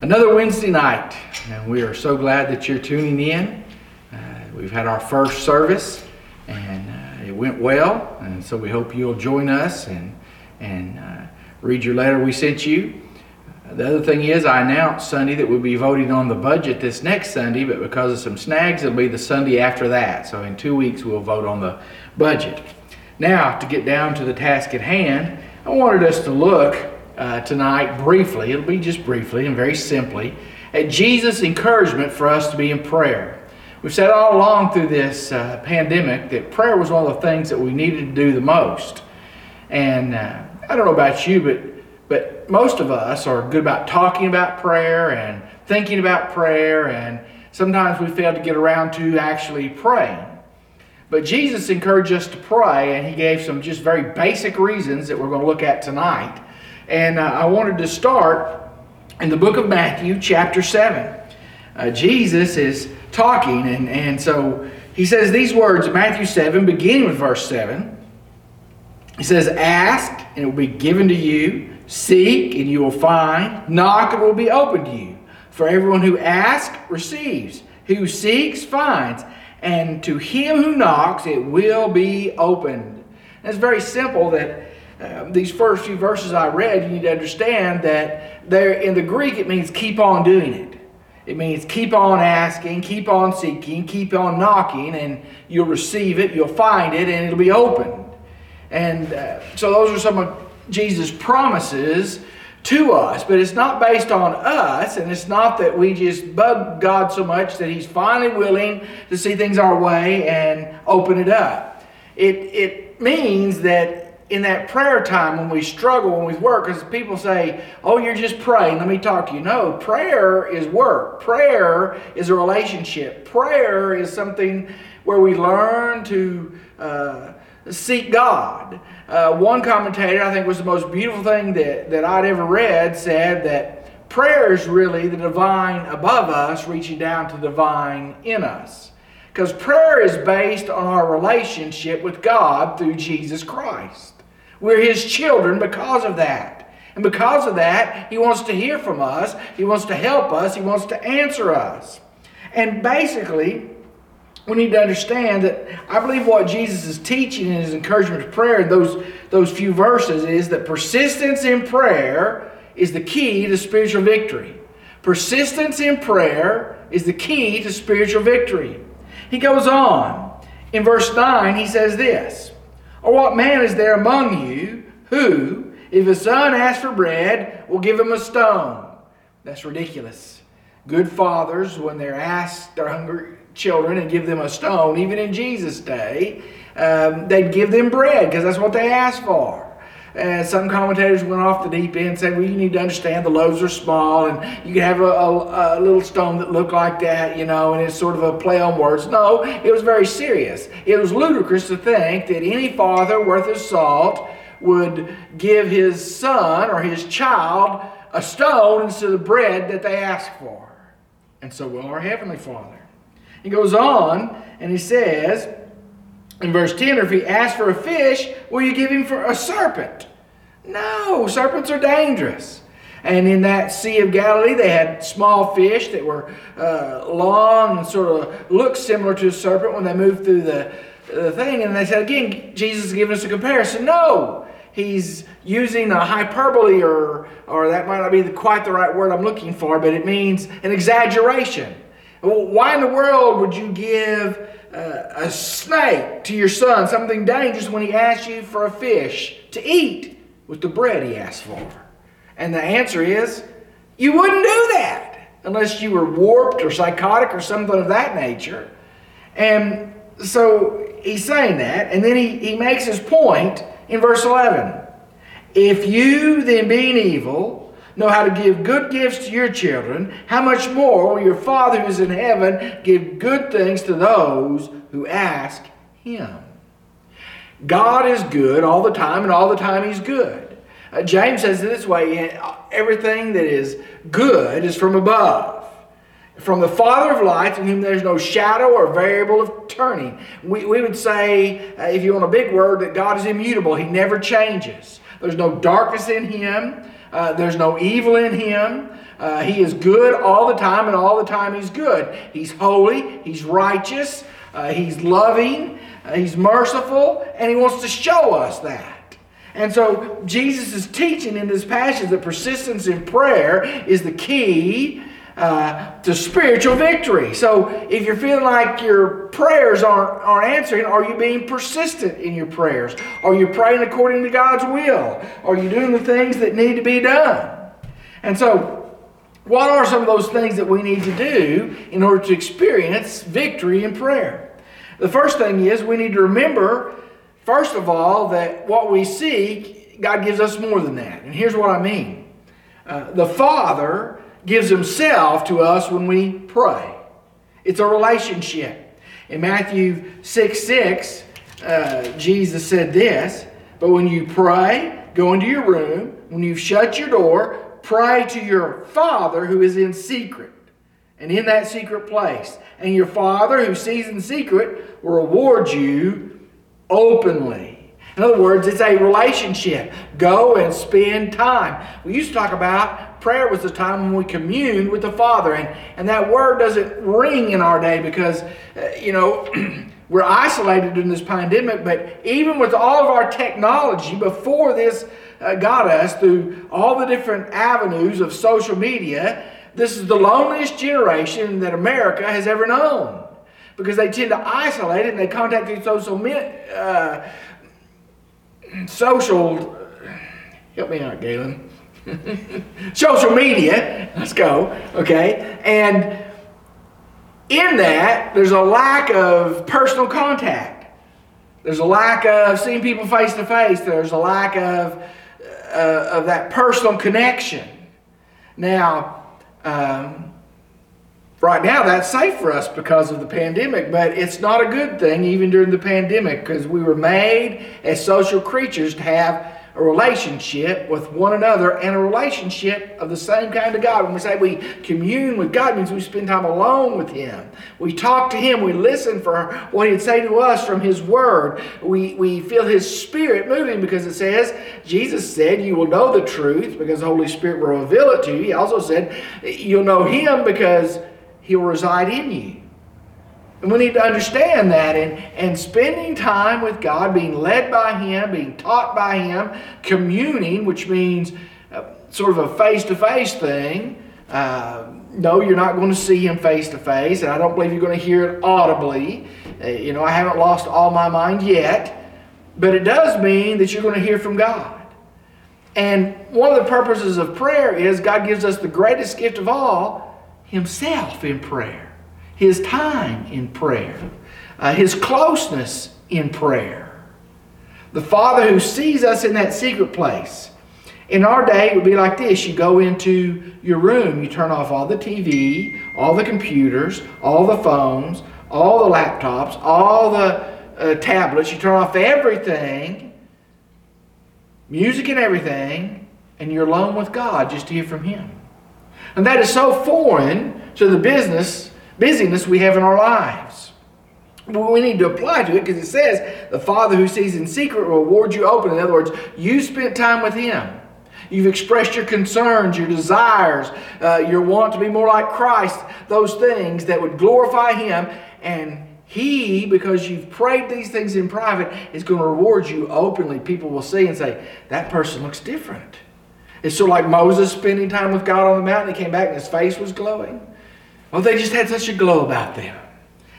Another Wednesday night, and we are so glad that you're tuning in. Uh, we've had our first service, and uh, it went well, and so we hope you'll join us and and uh, read your letter we sent you. The other thing is, I announced Sunday that we'll be voting on the budget this next Sunday, but because of some snags, it'll be the Sunday after that. So in two weeks, we'll vote on the budget. Now, to get down to the task at hand, I wanted us to look uh, tonight briefly, it'll be just briefly and very simply, at Jesus' encouragement for us to be in prayer. We've said all along through this uh, pandemic that prayer was one of the things that we needed to do the most. And uh, I don't know about you, but but most of us are good about talking about prayer and thinking about prayer, and sometimes we fail to get around to actually praying. But Jesus encouraged us to pray, and he gave some just very basic reasons that we're going to look at tonight. And uh, I wanted to start in the book of Matthew, chapter 7. Uh, Jesus is talking, and, and so he says these words Matthew 7, beginning with verse 7. He says, Ask, and it will be given to you. Seek, and you will find. Knock, and it will be opened to you. For everyone who asks receives, who seeks finds, and to him who knocks it will be opened. And it's very simple that um, these first few verses I read, you need to understand that there in the Greek it means keep on doing it. It means keep on asking, keep on seeking, keep on knocking, and you'll receive it, you'll find it, and it'll be opened. And uh, so those are some of Jesus' promises to us, but it's not based on us, and it's not that we just bug God so much that He's finally willing to see things our way and open it up. It, it means that in that prayer time when we struggle, when we work, because people say, Oh, you're just praying, let me talk to you. No, prayer is work. Prayer is a relationship. Prayer is something where we learn to uh, seek God. Uh, one commentator, I think, was the most beautiful thing that, that I'd ever read, said that prayer is really the divine above us reaching down to the divine in us. Because prayer is based on our relationship with God through Jesus Christ. We're His children because of that. And because of that, He wants to hear from us, He wants to help us, He wants to answer us. And basically, we need to understand that I believe what Jesus is teaching in his encouragement to prayer in those, those few verses is that persistence in prayer is the key to spiritual victory. Persistence in prayer is the key to spiritual victory. He goes on. In verse 9, he says this or what man is there among you who, if his son asks for bread, will give him a stone? That's ridiculous. Good fathers, when they're asked their hungry children and give them a stone, even in Jesus' day, um, they'd give them bread because that's what they asked for. And some commentators went off the deep end and said, well, you need to understand the loaves are small and you can have a, a, a, little stone that looked like that, you know, and it's sort of a play on words. No, it was very serious. It was ludicrous to think that any father worth his salt would give his son or his child a stone instead of bread that they asked for. And so will our Heavenly Father. He goes on and he says, in verse 10, or if he asks for a fish, will you give him for a serpent? No, serpents are dangerous. And in that Sea of Galilee, they had small fish that were uh, long and sort of looked similar to a serpent when they moved through the, the thing. And they said, again, Jesus is giving us a comparison. No, he's using a hyperbole, or, or that might not be the, quite the right word I'm looking for, but it means an exaggeration. Why in the world would you give uh, a snake to your son, something dangerous, when he asks you for a fish to eat with the bread he asked for? And the answer is, you wouldn't do that unless you were warped or psychotic or something of that nature. And so he's saying that, and then he, he makes his point in verse 11. If you, then being evil, know how to give good gifts to your children, how much more will your Father who is in heaven give good things to those who ask him? God is good all the time, and all the time he's good. Uh, James says it this way everything that is good is from above. From the Father of lights, in whom there's no shadow or variable of turning. We, we would say, uh, if you want a big word, that God is immutable. He never changes. There's no darkness in him. Uh, there's no evil in him. Uh, he is good all the time, and all the time he's good. He's holy, he's righteous, uh, he's loving, uh, he's merciful, and he wants to show us that. And so Jesus is teaching in this passage that persistence in prayer is the key uh, to spiritual victory. So if you're feeling like your prayers aren't, aren't answering, are you being persistent in your prayers? Are you praying according to God's will? Are you doing the things that need to be done? And so, what are some of those things that we need to do in order to experience victory in prayer? The first thing is we need to remember, first of all, that what we seek, God gives us more than that. And here's what I mean uh, the Father gives himself to us when we pray. It's a relationship. In Matthew 6 6, uh, Jesus said this But when you pray, go into your room. When you've shut your door, pray to your Father who is in secret and in that secret place. And your Father who sees in secret will reward you openly. In other words, it's a relationship. Go and spend time. We used to talk about prayer was the time when we communed with the Father. And, and that word doesn't ring in our day because, uh, you know, we're isolated in this pandemic. But even with all of our technology before this uh, got us through all the different avenues of social media, this is the loneliest generation that America has ever known because they tend to isolate and they contact through social uh, social, help me out, Galen. social media, let's go, okay? And in that, there's a lack of personal contact. There's a lack of seeing people face to face. There's a lack of, uh, of that personal connection. Now, um, Right now, that's safe for us because of the pandemic, but it's not a good thing even during the pandemic because we were made as social creatures to have a relationship with one another and a relationship of the same kind of God. When we say we commune with God, means we spend time alone with Him. We talk to Him. We listen for what He'd say to us from His Word. We, we feel His Spirit moving because it says, Jesus said, You will know the truth because the Holy Spirit will reveal it to you. He also said, You'll know Him because He'll reside in you. And we need to understand that and, and spending time with God, being led by Him, being taught by Him, communing, which means uh, sort of a face to face thing. Uh, no, you're not going to see Him face to face, and I don't believe you're going to hear it audibly. Uh, you know, I haven't lost all my mind yet, but it does mean that you're going to hear from God. And one of the purposes of prayer is God gives us the greatest gift of all himself in prayer, his time in prayer, uh, his closeness in prayer. The Father who sees us in that secret place. In our day, it would be like this you go into your room, you turn off all the TV, all the computers, all the phones, all the laptops, all the uh, tablets, you turn off everything, music and everything, and you're alone with God just to hear from Him. And that is so foreign to the business, busyness we have in our lives. We need to apply to it because it says, the Father who sees in secret will reward you open. In other words, you spent time with Him. You've expressed your concerns, your desires, uh, your want to be more like Christ, those things that would glorify Him. And He, because you've prayed these things in private, is going to reward you openly. People will see and say, that person looks different. It's sort of like Moses spending time with God on the mountain. He came back and his face was glowing. Well, they just had such a glow about them.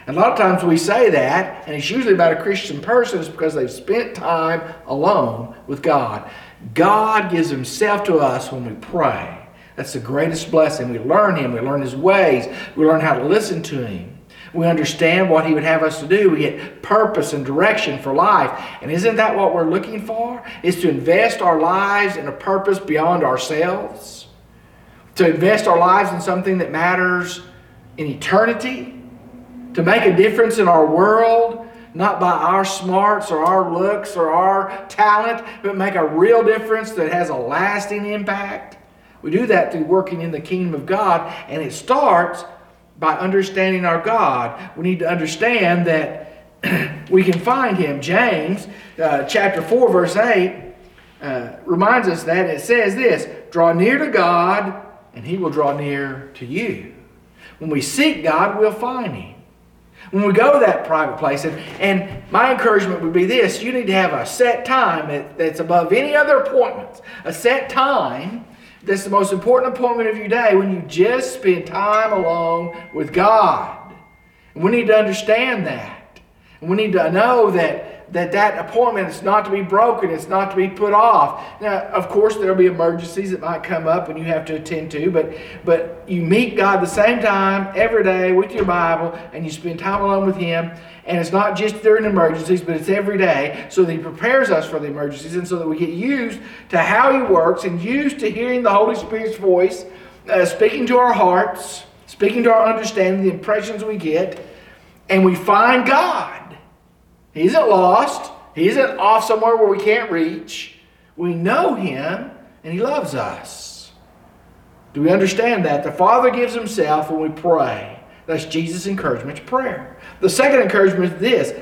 And a lot of times we say that, and it's usually about a Christian person, it's because they've spent time alone with God. God gives Himself to us when we pray. That's the greatest blessing. We learn Him, we learn His ways, we learn how to listen to Him. We understand what He would have us to do. We get purpose and direction for life. And isn't that what we're looking for? Is to invest our lives in a purpose beyond ourselves? To invest our lives in something that matters in eternity? To make a difference in our world? Not by our smarts or our looks or our talent, but make a real difference that has a lasting impact. We do that through working in the kingdom of God, and it starts by understanding our God, we need to understand that we can find Him. James uh, chapter 4, verse 8 uh, reminds us that it says this draw near to God, and he will draw near to you. When we seek God, we'll find him. When we go to that private place, and, and my encouragement would be this you need to have a set time that, that's above any other appointments, a set time that's the most important appointment of your day when you just spend time alone with God. And we need to understand that. And we need to know that that that appointment is not to be broken, it's not to be put off. Now, of course, there'll be emergencies that might come up and you have to attend to, but but you meet God the same time every day with your Bible and you spend time alone with Him. And it's not just during emergencies, but it's every day so that He prepares us for the emergencies and so that we get used to how He works and used to hearing the Holy Spirit's voice, uh, speaking to our hearts, speaking to our understanding, the impressions we get, and we find God. He isn't lost. He isn't off somewhere where we can't reach. We know Him and He loves us. Do we understand that? The Father gives Himself when we pray. That's Jesus' encouragement to prayer. The second encouragement is this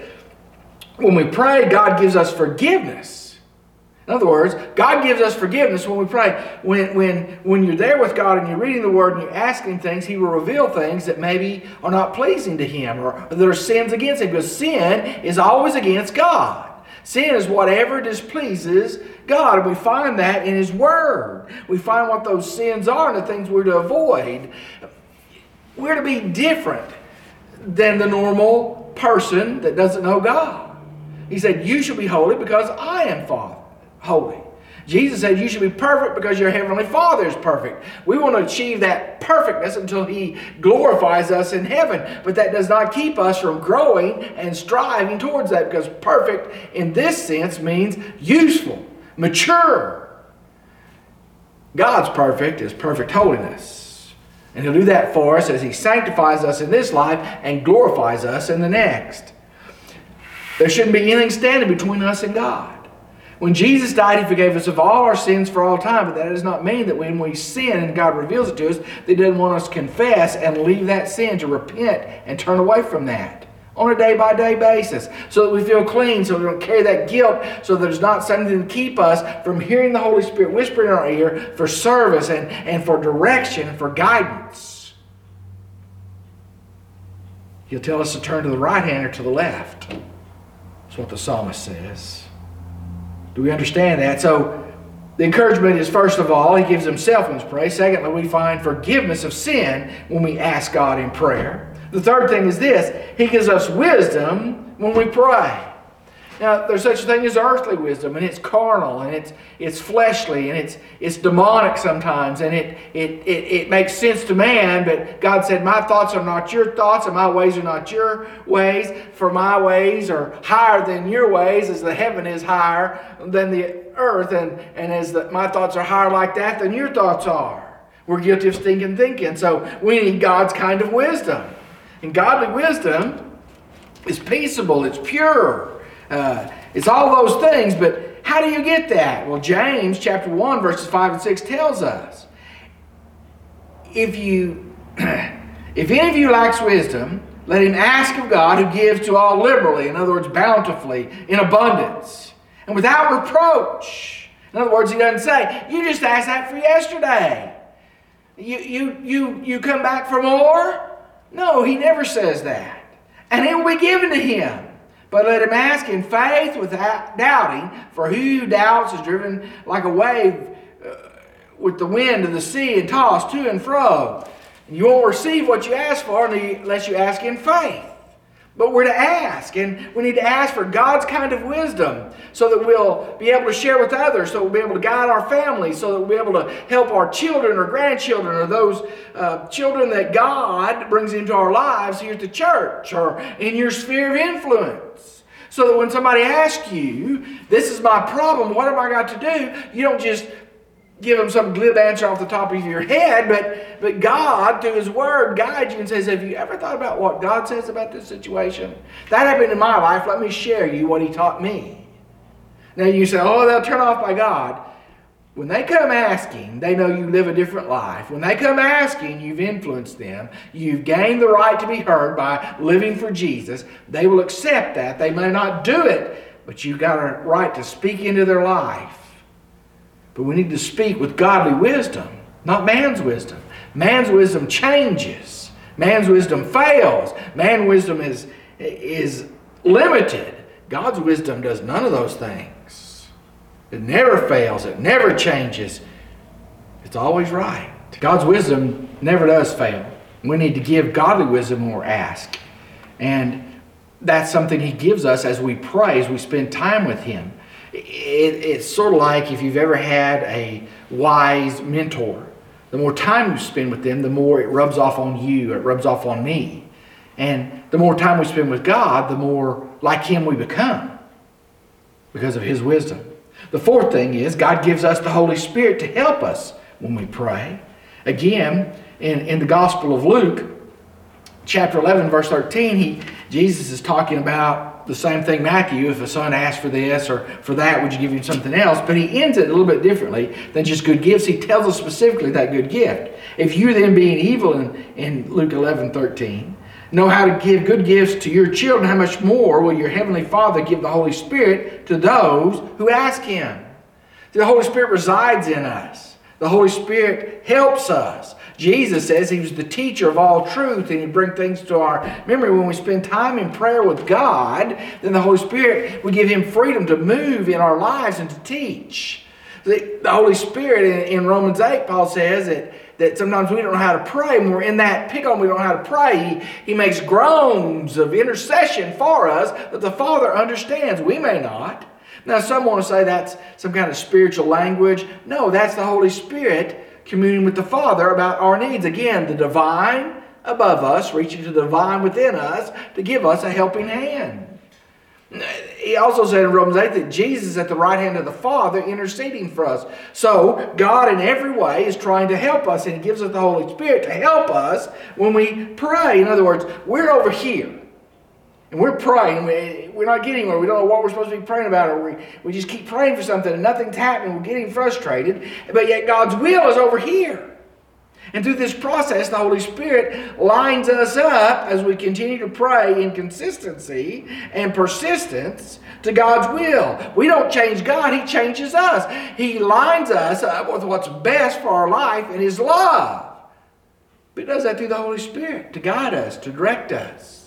when we pray, God gives us forgiveness. In other words, God gives us forgiveness when we pray. When, when, when you're there with God and you're reading the Word and you're asking things, He will reveal things that maybe are not pleasing to Him or that are sins against Him because sin is always against God. Sin is whatever displeases God. And we find that in His Word. We find what those sins are and the things we're to avoid. We're to be different than the normal person that doesn't know God. He said, You shall be holy because I am Father holy. Jesus said, You should be perfect because your heavenly Father is perfect. We want to achieve that perfectness until He glorifies us in heaven. But that does not keep us from growing and striving towards that because perfect in this sense means useful, mature. God's perfect is perfect holiness. And He'll do that for us as He sanctifies us in this life and glorifies us in the next. There shouldn't be anything standing between us and God. When Jesus died, He forgave us of all our sins for all time, but that does not mean that when we sin and God reveals it to us, that He doesn't want us to confess and leave that sin, to repent and turn away from that on a day by day basis so that we feel clean, so we don't carry that guilt, so there's not something to keep us from hearing the Holy Spirit whisper in our ear for service and, and for direction and for guidance. He'll tell us to turn to the right hand or to the left. That's what the psalmist says. Do we understand that? So, the encouragement is first of all, he gives himself when we pray. Secondly, we find forgiveness of sin when we ask God in prayer. The third thing is this he gives us wisdom when we pray. Now, there's such a thing as earthly wisdom, and it's carnal, and it's it's fleshly, and it's it's demonic sometimes, and it it it, it makes sense to man, but God said, My thoughts are not your thoughts, and my ways are not your ways, for my ways are higher than your ways, as the heaven is higher than the earth, and, and as the, my thoughts are higher like that than your thoughts are. We're guilty of stinking thinking. So we need God's kind of wisdom. And godly wisdom is peaceable, it's pure. Uh, it's all those things, but how do you get that? Well, James chapter 1, verses 5 and 6 tells us if you if any of you lacks wisdom, let him ask of God who gives to all liberally, in other words, bountifully, in abundance, and without reproach. In other words, he doesn't say, you just asked that for yesterday. You, you, you, you come back for more? No, he never says that. And it will be given to him. But let him ask in faith without doubting, for who doubts is driven like a wave uh, with the wind of the sea and tossed to and fro. And you won't receive what you ask for unless you ask in faith. But we're to ask, and we need to ask for God's kind of wisdom so that we'll be able to share with others, so we'll be able to guide our families, so that we'll be able to help our children or grandchildren or those uh, children that God brings into our lives here at the church or in your sphere of influence. So that when somebody asks you, This is my problem, what have I got to do? you don't just give them some glib answer off the top of your head, but, but God, through His Word, guides you and says, Have you ever thought about what God says about this situation? That happened in my life. Let me share you what He taught me. Now you say, Oh, they'll turn off by God. When they come asking, they know you live a different life. When they come asking, you've influenced them. You've gained the right to be heard by living for Jesus. They will accept that. They may not do it, but you've got a right to speak into their life But we need to speak with godly wisdom, not man's wisdom. Man's wisdom changes. Man's wisdom fails. Man's wisdom is, is limited. God's wisdom does none of those things. It never fails. It never changes. It's always right. God's wisdom never does fail. We need to give godly wisdom we're asked. And that's something He gives us as we pray, as we spend time with Him. It, it's sort of like if you've ever had a wise mentor. The more time you spend with them, the more it rubs off on you, it rubs off on me. And the more time we spend with God, the more like Him we become because of His wisdom. The fourth thing is God gives us the Holy Spirit to help us when we pray. Again, in, in the Gospel of Luke, chapter 11, verse 13, he, Jesus is talking about the same thing Matthew, if a son asks for this or for that, would you give him something else? But he ends it a little bit differently than just good gifts. He tells us specifically that good gift. If you then being evil in, in Luke 11, 13, know how to give good gifts to your children, how much more will your heavenly Father give the Holy Spirit to those who ask him? The Holy Spirit resides in us. The Holy Spirit helps us. Jesus says he was the teacher of all truth and he'd bring things to our memory. When we spend time in prayer with God, then the Holy Spirit will give him freedom to move in our lives and to teach. The, the Holy Spirit in, in, Romans 8, Paul says that, that sometimes we don't know how to pray. When we're in that pickle and we don't know how to pray, he, he makes groans of intercession for us that the Father understands. We may not. Now, some want to say that's some kind of spiritual language. No, that's the Holy Spirit communing with the Father about our needs. Again, the divine above us, reaching to the divine within us to give us a helping hand. He also said in Romans 8 that Jesus is at the right hand of the Father interceding for us. So, God in every way is trying to help us, and He gives us the Holy Spirit to help us when we pray. In other words, we're over here. And we're praying, we're not getting anywhere. We don't know what we're supposed to be praying about, or we, we just keep praying for something and nothing's happening. We're getting frustrated. But yet God's will is over here. And through this process, the Holy Spirit lines us up as we continue to pray in consistency and persistence to God's will. We don't change God, He changes us. He lines us up with what's best for our life and His love. But He does that through the Holy Spirit to guide us, to direct us.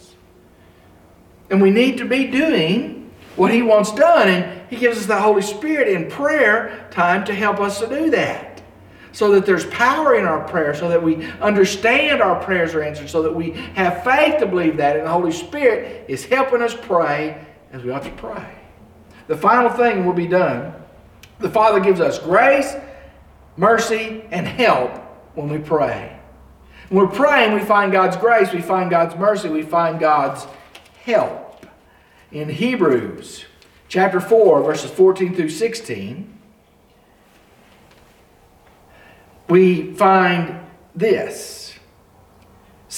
And we need to be doing what He wants done. And He gives us the Holy Spirit in prayer time to help us to do that. So that there's power in our prayer, so that we understand our prayers are answered, so that we have faith to believe that. And the Holy Spirit is helping us pray as we ought to pray. The final thing will be done. The Father gives us grace, mercy, and help when we pray. When we're praying, we find God's grace, we find God's mercy, we find God's help. In Hebrews chapter 4, verses 14 through 16, we find this.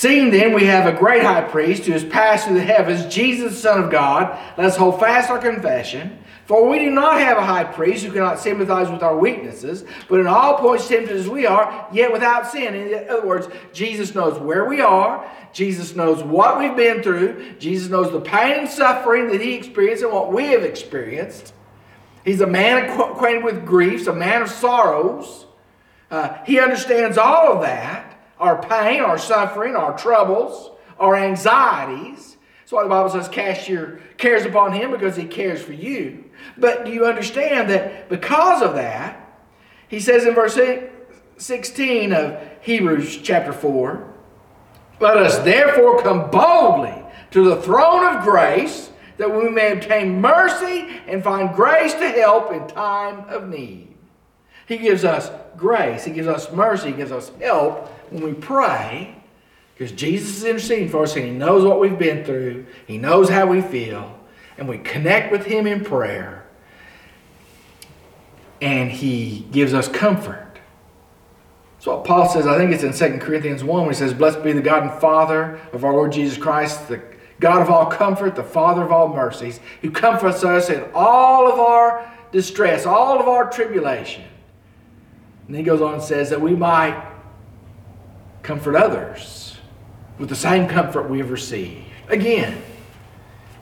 Seeing then we have a great high priest who has passed through the heavens, Jesus, the Son of God, let us hold fast our confession. For we do not have a high priest who cannot sympathize with our weaknesses, but in all points tempted as we are, yet without sin. In other words, Jesus knows where we are. Jesus knows what we've been through. Jesus knows the pain and suffering that he experienced and what we have experienced. He's a man acquainted with griefs, a man of sorrows. Uh, he understands all of that our pain, our suffering, our troubles, our anxieties. That's why the Bible says, Cast your cares upon him because he cares for you. But do you understand that because of that, he says in verse 16 of Hebrews chapter 4, let us therefore come boldly to the throne of grace that we may obtain mercy and find grace to help in time of need. He gives us grace, He gives us mercy, He gives us help when we pray. Because Jesus is interceding for us and He knows what we've been through, He knows how we feel, and we connect with Him in prayer, and He gives us comfort. So what Paul says, I think it's in 2 Corinthians 1, where he says, Blessed be the God and Father of our Lord Jesus Christ, the God of all comfort, the Father of all mercies, who comforts us in all of our distress, all of our tribulation. And he goes on and says that we might comfort others with the same comfort we have received. Again,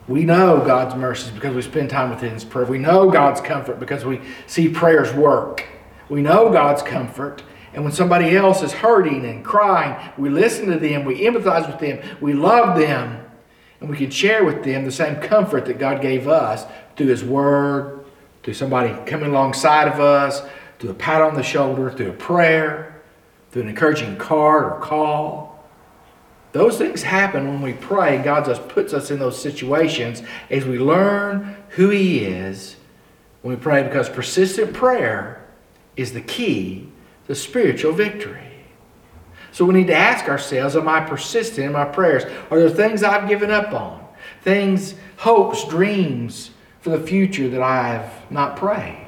we know God's mercies because we spend time with His prayer. We know God's comfort because we see prayers work. We know God's comfort. And when somebody else is hurting and crying, we listen to them, we empathize with them, we love them, and we can share with them the same comfort that God gave us through His Word, through somebody coming alongside of us, through a pat on the shoulder, through a prayer, through an encouraging card or call. Those things happen when we pray. God just puts us in those situations as we learn who He is when we pray because persistent prayer is the key to spiritual victory. So we need to ask ourselves Am I persistent in my prayers? Are there things I've given up on? Things, hopes, dreams for the future that I have not prayed?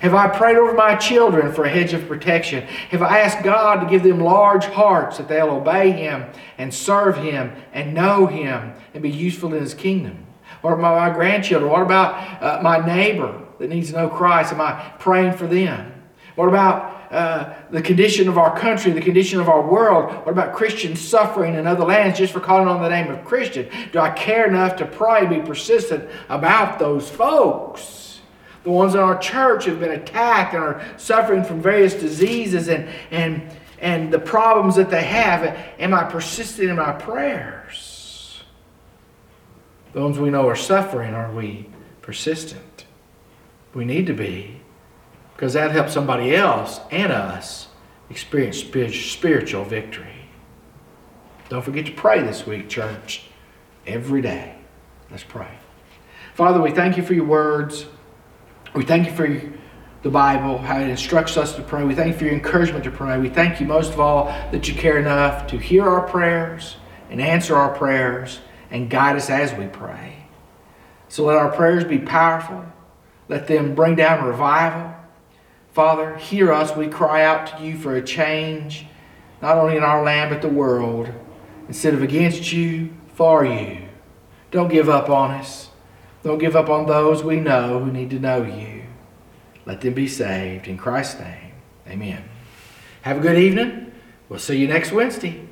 Have I prayed over my children for a hedge of protection? Have I asked God to give them large hearts that they'll obey Him and serve Him and know Him and be useful in His kingdom? What about my grandchildren? What about uh, my neighbor that needs to know Christ? Am I praying for them? What about uh, the condition of our country, the condition of our world? What about Christians suffering in other lands just for calling on the name of Christian? Do I care enough to pray, and be persistent about those folks? The ones in our church have been attacked and are suffering from various diseases and, and, and the problems that they have. Am I persistent in my prayers? The ones we know are suffering, are we persistent? We need to be because that helps somebody else and us experience spiritual victory. Don't forget to pray this week, church, every day. Let's pray. Father, we thank you for your words. We thank you for the Bible, how it instructs us to pray. We thank you for your encouragement to pray. We thank you most of all that you care enough to hear our prayers and answer our prayers and guide us as we pray. So let our prayers be powerful. Let them bring down revival. Father, hear us. We cry out to you for a change, not only in our land, but the world. Instead of against you, for you. Don't give up on us. Don't give up on those we know who need to know you. Let them be saved. In Christ's name, amen. Have a good evening. We'll see you next Wednesday.